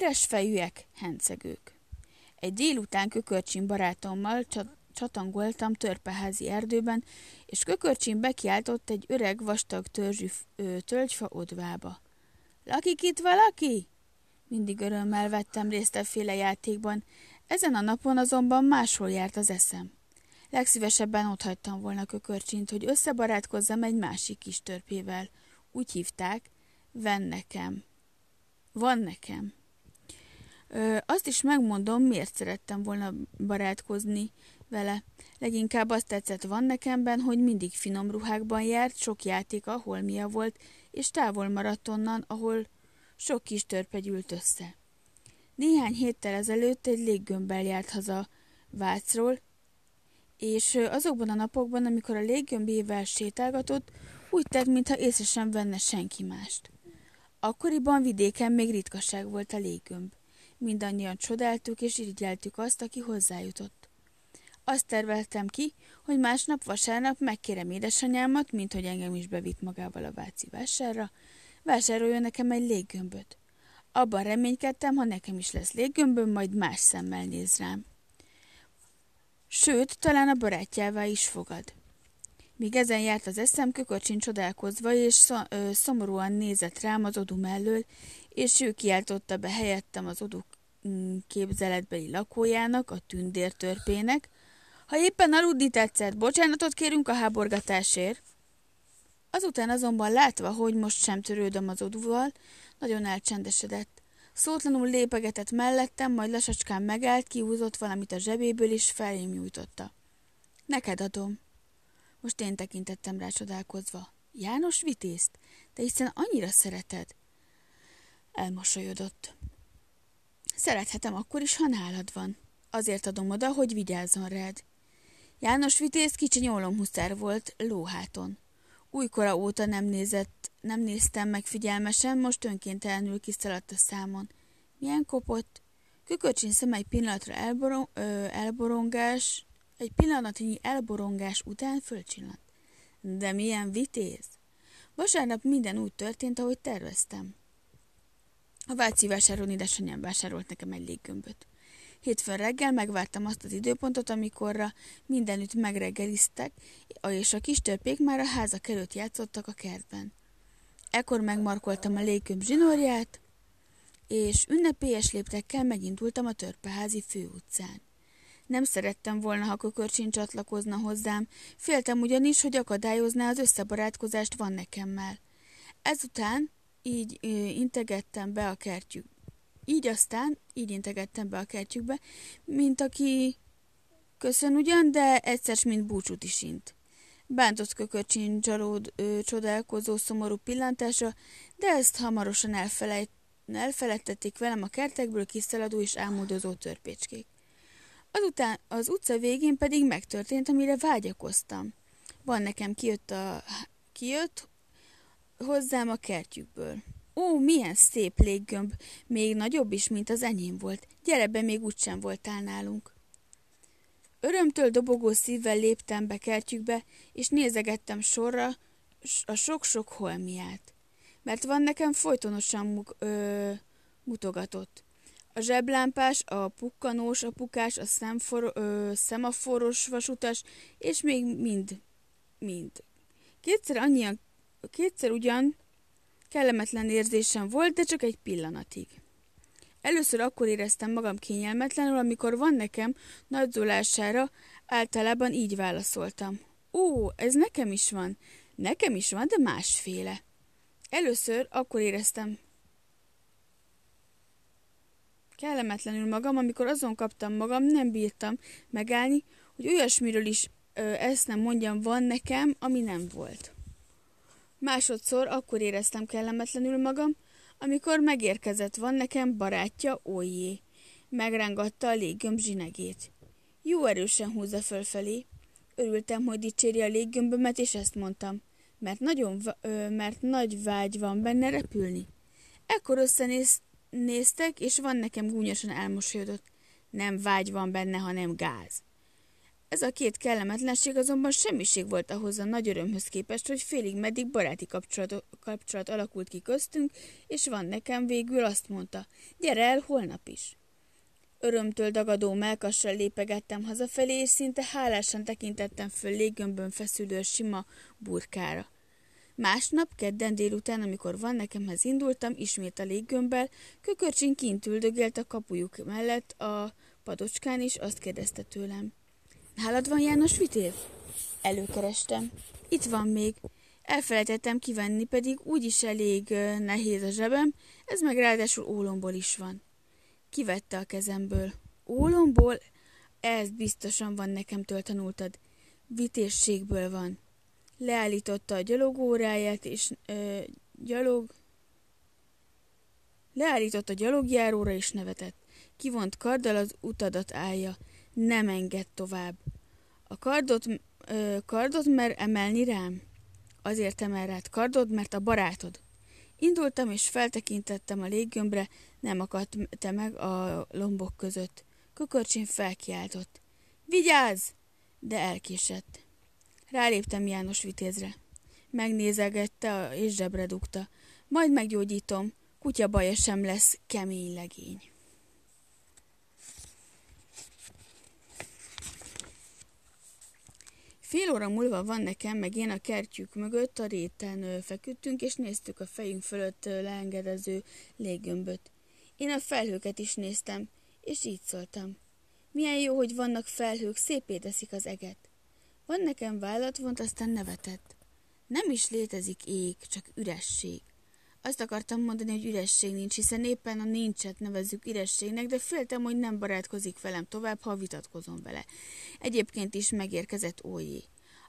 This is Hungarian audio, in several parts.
Üres fejűek, hencegők. Egy délután kökörcsin barátommal csatangoltam törpeházi erdőben, és kökörcsin bekiáltott egy öreg vastag törzsű tölgyfa odvába. Lakik itt valaki? Mindig örömmel vettem részt a féle játékban, ezen a napon azonban máshol járt az eszem. Legszívesebben ott hagytam volna kökörcsint, hogy összebarátkozzam egy másik kis törpével. Úgy hívták, Van nekem. Van nekem. Ö, azt is megmondom, miért szerettem volna barátkozni vele. Leginkább azt tetszett van nekemben, hogy mindig finom ruhákban járt, sok játék, ahol mia volt, és távol maradt onnan, ahol sok kis törpe gyűlt össze. Néhány héttel ezelőtt egy léggömbbel járt haza Vácról, és azokban a napokban, amikor a léggömbével sétálgatott, úgy tett, mintha észre sem venne senki mást. Akkoriban vidéken még ritkaság volt a léggömb. Mindannyian csodáltuk és irigyeltük azt, aki hozzájutott. Azt terveltem ki, hogy másnap vasárnap megkérem édesanyámat, mint hogy engem is bevitt magával a váci vásárra, vásároljon nekem egy léggömböt. Abban reménykedtem, ha nekem is lesz léggömböm, majd más szemmel néz rám. Sőt, talán a barátjává is fogad. Míg ezen járt az eszem, kökörcsin csodálkozva, és szomorúan nézett rám az odu mellől, és ő kiáltotta be helyettem az odu mm, képzeletbeli lakójának, a tündértörpének. Ha éppen aludni tetszett, bocsánatot kérünk a háborgatásért. Azután azonban látva, hogy most sem törődöm az oduval, nagyon elcsendesedett. Szótlanul lépegetett mellettem, majd lassacskán megállt, kihúzott valamit a zsebéből, és felém nyújtotta. Neked adom. Most én tekintettem rá csodálkozva. János vitézt? De hiszen annyira szereted. Elmosolyodott. Szerethetem akkor is, ha nálad van. Azért adom oda, hogy vigyázzon rád. János vitéz kicsi nyólomhuszár volt, lóháton. Újkora óta nem nézett, nem néztem meg figyelmesen, most önkéntelenül kiszaladt a számon. Milyen kopott? Kököcsin szem egy pillanatra elboron, ö, elborongás, egy pillanatnyi elborongás után fölcsillant. De milyen vitéz! Vasárnap minden úgy történt, ahogy terveztem. A váci vásáron édesanyám vásárolt nekem egy léggömböt. Hétfőn reggel megvártam azt az időpontot, amikorra mindenütt megreggeliztek, és a kis törpék már a házak előtt játszottak a kertben. Ekkor megmarkoltam a léggömb zsinórját, és ünnepélyes léptekkel megindultam a törpeházi főutcán. Nem szerettem volna, ha kökörcsin csatlakozna hozzám, féltem ugyanis, hogy akadályozná az összebarátkozást van nekemmel. Ezután így integettem be a kertjük. Így aztán, így integettem be a kertjükbe, mint aki köszön ugyan, de egyszer mint búcsút is int. Bántott kökörcsin csalód, ö, csodálkozó, szomorú pillantása, de ezt hamarosan elfelejt, elfeledtették velem a kertekből kiszaladó és álmodozó törpécskék. Azután az utca végén pedig megtörtént, amire vágyakoztam. Van nekem kijött, a, kijött hozzám a kertjükből. Ó, milyen szép léggömb, még nagyobb is, mint az enyém volt. Gyere be, még úgysem voltál nálunk. Örömtől dobogó szívvel léptem be kertjükbe, és nézegettem sorra a sok-sok holmiát. Mert van nekem folytonosan mug, ö, mutogatott. A zseblámpás, a pukkanós, a pukás, a szemfor, ö, szemaforos vasutas, és még mind, mind. Kétszer annyian, kétszer ugyan kellemetlen érzésem volt, de csak egy pillanatig. Először akkor éreztem magam kényelmetlenül, amikor van nekem nagyzolására, általában így válaszoltam. Ó, ez nekem is van. Nekem is van, de másféle. Először akkor éreztem kellemetlenül magam, amikor azon kaptam magam, nem bírtam megállni, hogy olyasmiről is ö, ezt nem mondjam, van nekem, ami nem volt. Másodszor akkor éreztem kellemetlenül magam, amikor megérkezett van nekem barátja Ójé. Megrángatta a léggömb zsinegét. Jó erősen húzza fölfelé. Örültem, hogy dicséri a léggömbömet, és ezt mondtam, mert, nagyon, ö, mert nagy vágy van benne repülni. Ekkor összenéz, néztek, és van nekem gúnyosan elmosolyodott. Nem vágy van benne, hanem gáz. Ez a két kellemetlenség azonban semmiség volt ahhoz a nagy örömhöz képest, hogy félig meddig baráti kapcsolat, kapcsolat alakult ki köztünk, és van nekem végül azt mondta, gyere el holnap is. Örömtől dagadó melkassal lépegettem hazafelé, és szinte hálásan tekintettem föl léggömbön feszülő sima burkára. Másnap, kedden délután, amikor van nekemhez indultam, ismét a léggömbbel, kökörcsin kint üldögélt a kapujuk mellett a padocskán, és azt kérdezte tőlem. Nálad van János vitéz? Előkerestem. Itt van még. Elfelejtettem kivenni, pedig úgyis elég nehéz a zsebem, ez meg ráadásul ólomból is van. Kivette a kezemből. Ólomból? Ez biztosan van nekem tanultad. Vitézségből van. Leállította a gyalogóráját, és ö, gyalog... Leállított a gyalogjáróra, és nevetett. Kivont karddal az utadat állja. Nem enged tovább. A kardot, ö, kardot mer emelni rám? Azért emel rád kardod, mert a barátod. Indultam és feltekintettem a léggömbre, nem akadt te meg a lombok között. Kökörcsin felkiáltott. Vigyázz! De elkésett. Ráléptem János vitézre. Megnézegette és zsebre dugta. Majd meggyógyítom, kutya baja sem lesz, kemény legény. Fél óra múlva van nekem, meg én a kertjük mögött a réten feküdtünk, és néztük a fejünk fölött leengedező léggömböt. Én a felhőket is néztem, és így szóltam. Milyen jó, hogy vannak felhők, szépé teszik az eget. Van nekem vállat vont, aztán nevetett. Nem is létezik ég, csak üresség. Azt akartam mondani, hogy üresség nincs, hiszen éppen a nincset nevezzük ürességnek, de féltem, hogy nem barátkozik velem tovább, ha vitatkozom vele. Egyébként is megérkezett Ójé.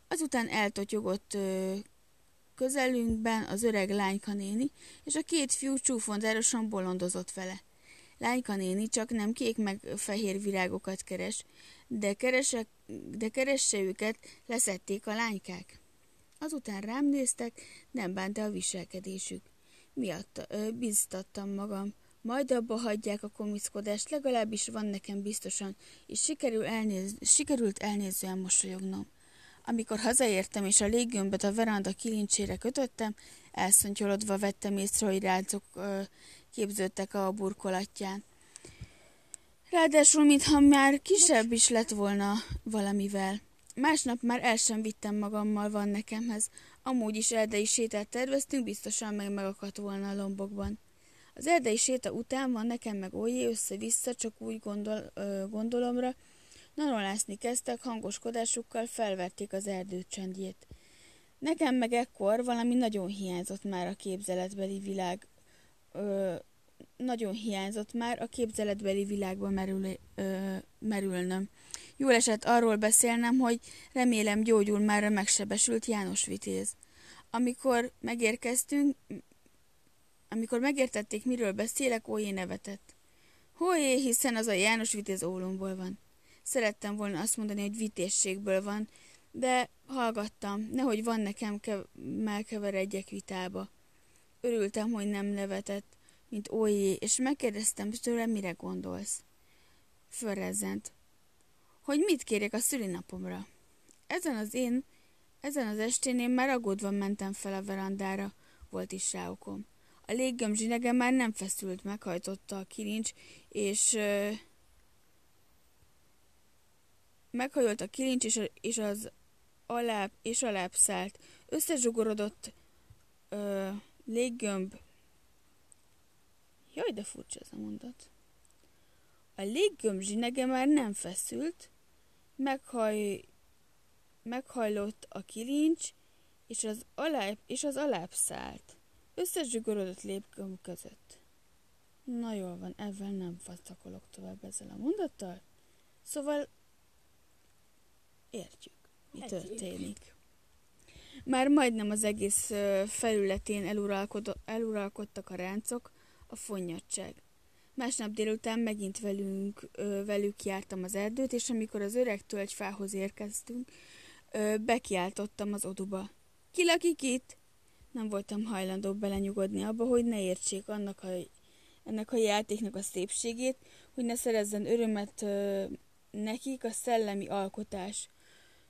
Azután eltotyogott ö, közelünkben az öreg lányka néni, és a két fiú csúfondárosan bolondozott vele. Lányka néni csak nem kék meg fehér virágokat keres, de, keresek, de keresse őket, leszették a lánykák. Azután rám néztek, nem bánta a viselkedésük miatt biztattam magam. Majd abba hagyják a komiszkodást, legalábbis van nekem biztosan, és sikerül elnéz, sikerült elnézően mosolyognom. Amikor hazaértem és a léggömböt a veranda kilincsére kötöttem, elszontyolodva vettem észre, hogy rácok ö, képződtek a burkolatján. Ráadásul, mintha már kisebb is lett volna valamivel. Másnap már el sem vittem magammal van nekemhez, Amúgy is erdei sétát terveztünk, biztosan meg megakadt volna a lombokban. Az erdei séta után van nekem meg olyé össze-vissza, csak úgy gondol, ö, gondolomra, nanolászni kezdtek, hangoskodásukkal felverték az erdő csendjét. Nekem meg ekkor valami nagyon hiányzott már a képzeletbeli világ, ö, nagyon hiányzott már a képzeletbeli világba merül, ö, merülnöm. Jól esett arról beszélnem, hogy remélem gyógyul már a megsebesült János Vitéz. Amikor megérkeztünk, amikor megértették, miről beszélek, Ójé nevetett. Hójé, hiszen az a János Vitéz ólomból van. Szerettem volna azt mondani, hogy vitézségből van, de hallgattam, nehogy van nekem kev- melkeveredjek vitába. Örültem, hogy nem nevetett, mint Ójé, és megkérdeztem tőle, mire gondolsz. Fölrezzent hogy mit kérjek a szülinapomra. Ezen az én, ezen az estén én már aggódva mentem fel a verandára, volt is rá okom. A léggöm már nem feszült, meghajtotta a kilincs, és ö, meghajolt a kilincs, és, és az alább, és alább szállt. Összezsugorodott ö, léggömb. Jaj, de furcsa ez a mondat. A léggömb zsinege már nem feszült, meghaj, meghajlott a kilincs, és az, alább, és az alább szállt. Összezsugorodott lépgömb között. Na jól van, ezzel nem faszakolok tovább ezzel a mondattal. Szóval értjük, mi történik. Már majdnem az egész felületén eluralkodtak a ráncok, a fonnyadság. Másnap délután megint velünk, ö, velük jártam az erdőt, és amikor az öreg tölgyfához érkeztünk, ö, bekiáltottam az oduba. Ki lakik itt? Nem voltam hajlandó belenyugodni abba, hogy ne értsék annak a, ennek a játéknak a szépségét, hogy ne szerezzen örömet ö, nekik a szellemi alkotás.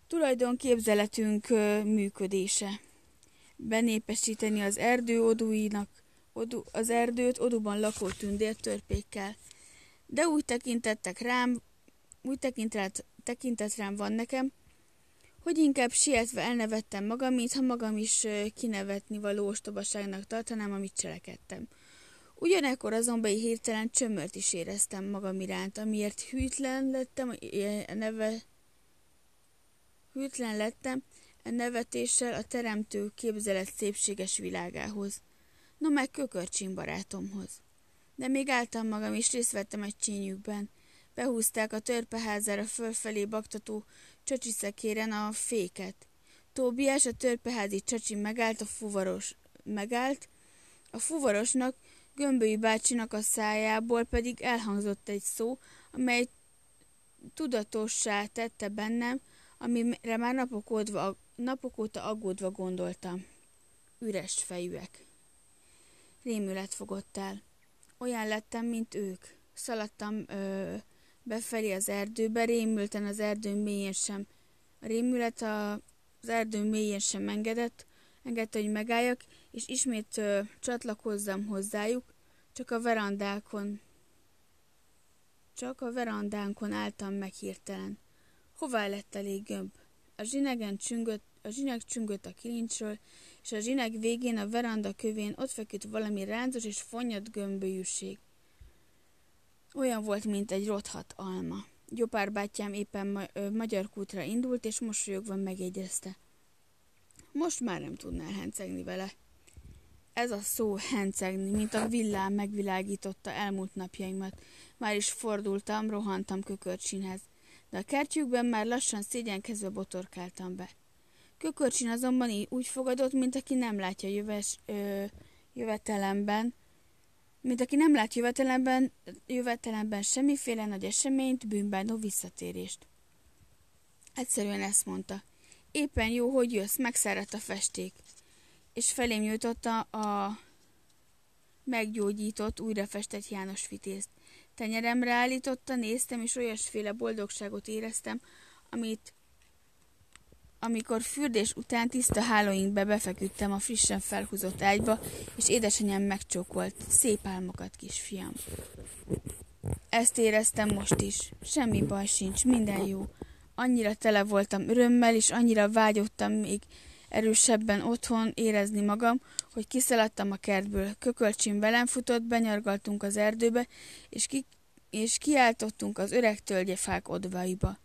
Tulajdonképzeletünk működése. Benépesíteni az erdő odúinak, odu, az erdőt oduban lakó tündértörpékkel. De úgy tekintettek rám, úgy tekintet, tekintet rám van nekem, hogy inkább sietve elnevettem magam, mintha magam is kinevetni való ostobaságnak tartanám, amit cselekedtem. Ugyanekkor azonban hirtelen csömört is éreztem magam iránt, amiért hűtlen lettem, a neve... hűtlen lettem a nevetéssel a teremtő képzelet szépséges világához. No meg kökörcsin barátomhoz. De még álltam magam, és részt vettem egy csínyükben. Behúzták a törpeházára fölfelé baktató szekéren a féket. Tóbiás, a törpeházi csacsi megállt, a fuvaros megállt. A fuvarosnak, Gömbölyi bácsinak a szájából pedig elhangzott egy szó, amely tudatossá tette bennem, amire már napok, óta, napok óta aggódva gondoltam. Üres fejűek. Rémület fogott el. Olyan lettem, mint ők. Szaladtam ö, befelé az erdőbe, rémülten az erdő mélyén sem. A rémület a, az erdő mélyén sem engedett, engedte, hogy megálljak, és ismét ö, csatlakozzam hozzájuk, csak a verandákon. Csak a verandánkon álltam meg hirtelen. Hová lett elég gömb? A zsinegen csüngött, a zsineg csüngött a kilincsről, és a zsineg végén a veranda kövén ott feküdt valami ráncos és fonyott gömbölyűség. Olyan volt, mint egy rothat alma. Gyopár bátyám éppen ma- ö, magyar kútra indult, és mosolyogva megjegyezte. Most már nem tudnál hencegni vele. Ez a szó hencegni, mint a villám megvilágította elmúlt napjaimat. Már is fordultam, rohantam kökörcsinhez, de a kertjükben már lassan szégyenkezve botorkáltam be. Kökörcsin azonban úgy fogadott, mint aki nem látja jöves, ö, jövetelemben, mint aki nem lát jövetelemben, jövetelemben semmiféle nagy eseményt, bűnbánó visszatérést. Egyszerűen ezt mondta. Éppen jó, hogy jössz, megszáradt a festék. És felém nyújtotta a meggyógyított, újrafestett János vitézt. Tenyeremre állította, néztem, és olyasféle boldogságot éreztem, amit amikor fürdés után tiszta hálóinkbe befeküdtem a frissen felhúzott ágyba, és édesanyám megcsókolt. Szép álmokat, kisfiam. Ezt éreztem most is. Semmi baj sincs, minden jó. Annyira tele voltam örömmel, és annyira vágyottam még erősebben otthon érezni magam, hogy kiszaladtam a kertből. Kökölcsin velem futott, benyargaltunk az erdőbe, és, ki, és kiáltottunk az öreg tölgyefák odvaiba.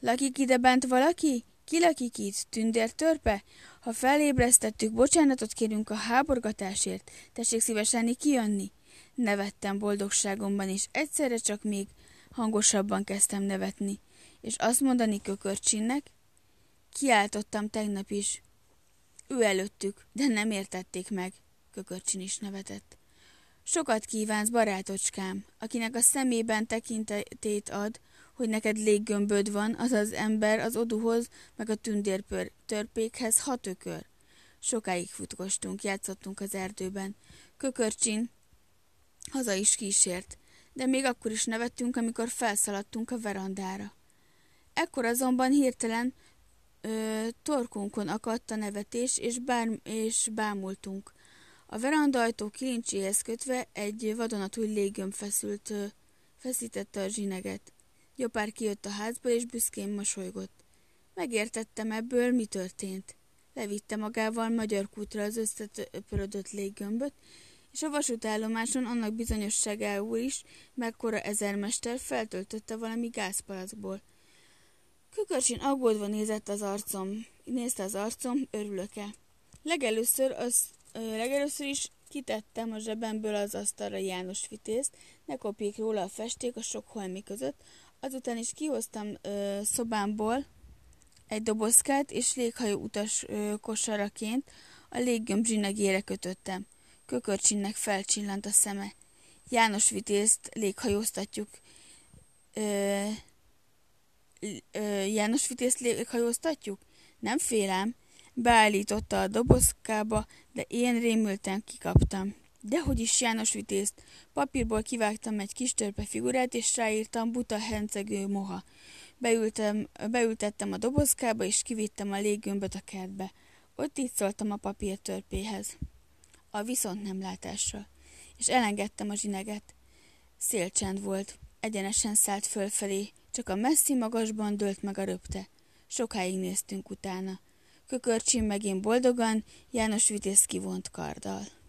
Lakik ide bent valaki? Ki lakik itt? Tündér törpe? Ha felébresztettük, bocsánatot kérünk a háborgatásért. Tessék szívesen kijönni? Nevettem boldogságomban, és egyszerre csak még hangosabban kezdtem nevetni. És azt mondani kökörcsinnek, kiáltottam tegnap is. Ő előttük, de nem értették meg. Kökörcsin is nevetett. Sokat kívánsz, barátocskám, akinek a szemében tekintetét ad, hogy neked léggömböd van, az az ember az oduhoz, meg a tündérpör törpékhez hat ökör. Sokáig futkostunk, játszottunk az erdőben. Kökörcsin haza is kísért, de még akkor is nevettünk, amikor felszaladtunk a verandára. Ekkor azonban hirtelen ö, torkunkon akadt a nevetés, és, bár, és bámultunk. A verandajtó kilincséhez kötve egy vadonatúj léggömb feszült, ö, feszítette a zsineget. Jopár kijött a házból, és büszkén mosolygott. Megértettem ebből, mi történt. Levitte magával magyar kútra az összetörödött léggömböt, és a vasútállomáson annak bizonyosságául is, mekkora ezermester feltöltötte valami gázpalackból. Kökörcsin aggódva nézett az arcom. Nézte az arcom, örülök-e. Legelőször, az, ö, legelőször is kitettem a zsebemből az asztalra János vitézt, ne kopjék róla a festék a sok holmi között, Azután is kihoztam ö, szobámból egy dobozkát, és léghajó utas ö, kosaraként a léggömb zsinegére kötöttem. Kökörcsinnek felcsillant a szeme. János vitézt léghajóztatjuk. Ö, ö, János vitézt léghajóztatjuk? Nem félem. Beállította a dobozkába, de én rémülten kikaptam. Dehogy is János Vitézt. Papírból kivágtam egy kis törpe figurát, és ráírtam buta hencegő moha. Beültem, beültettem a dobozkába, és kivittem a léggömböt a kertbe. Ott így szóltam a papírtörpéhez. A viszont nem látásra. És elengedtem a zsineget. Szélcsend volt. Egyenesen szállt fölfelé, csak a messzi magasban dőlt meg a röpte. Sokáig néztünk utána. Kökörcsin megint boldogan, János vitéz kivont karddal.